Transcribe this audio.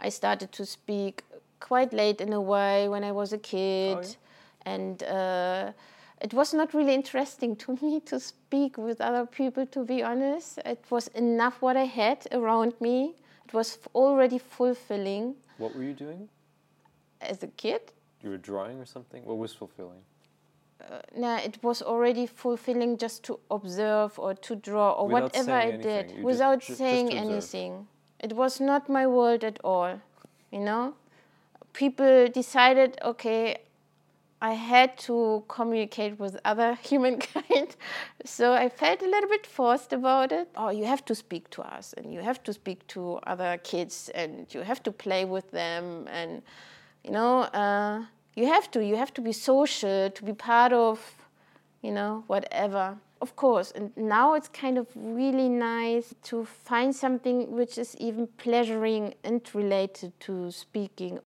I started to speak quite late in a way when I was a kid, Oh, yeah? and uh, it was not really interesting to me to speak with other people. To be honest, it was enough what I had around me. It was already fulfilling What were you doing? as a kid. You were drawing or something? What was fulfilling? No, it was already fulfilling just to observe or to draw or Without whatever I anything, did you without just saying observe. anything. It was not my world at all, you know? People decided, okay, I had to communicate with other humankind, so I felt a little bit forced about it. Oh, you have to speak to us, and you have to speak to other kids, and you have to play with them, and you know, uh, you have to. You have to be social to be part of, you know, whatever. Of course, and now it's kind of really nice to find something which is even pleasuring and related to speaking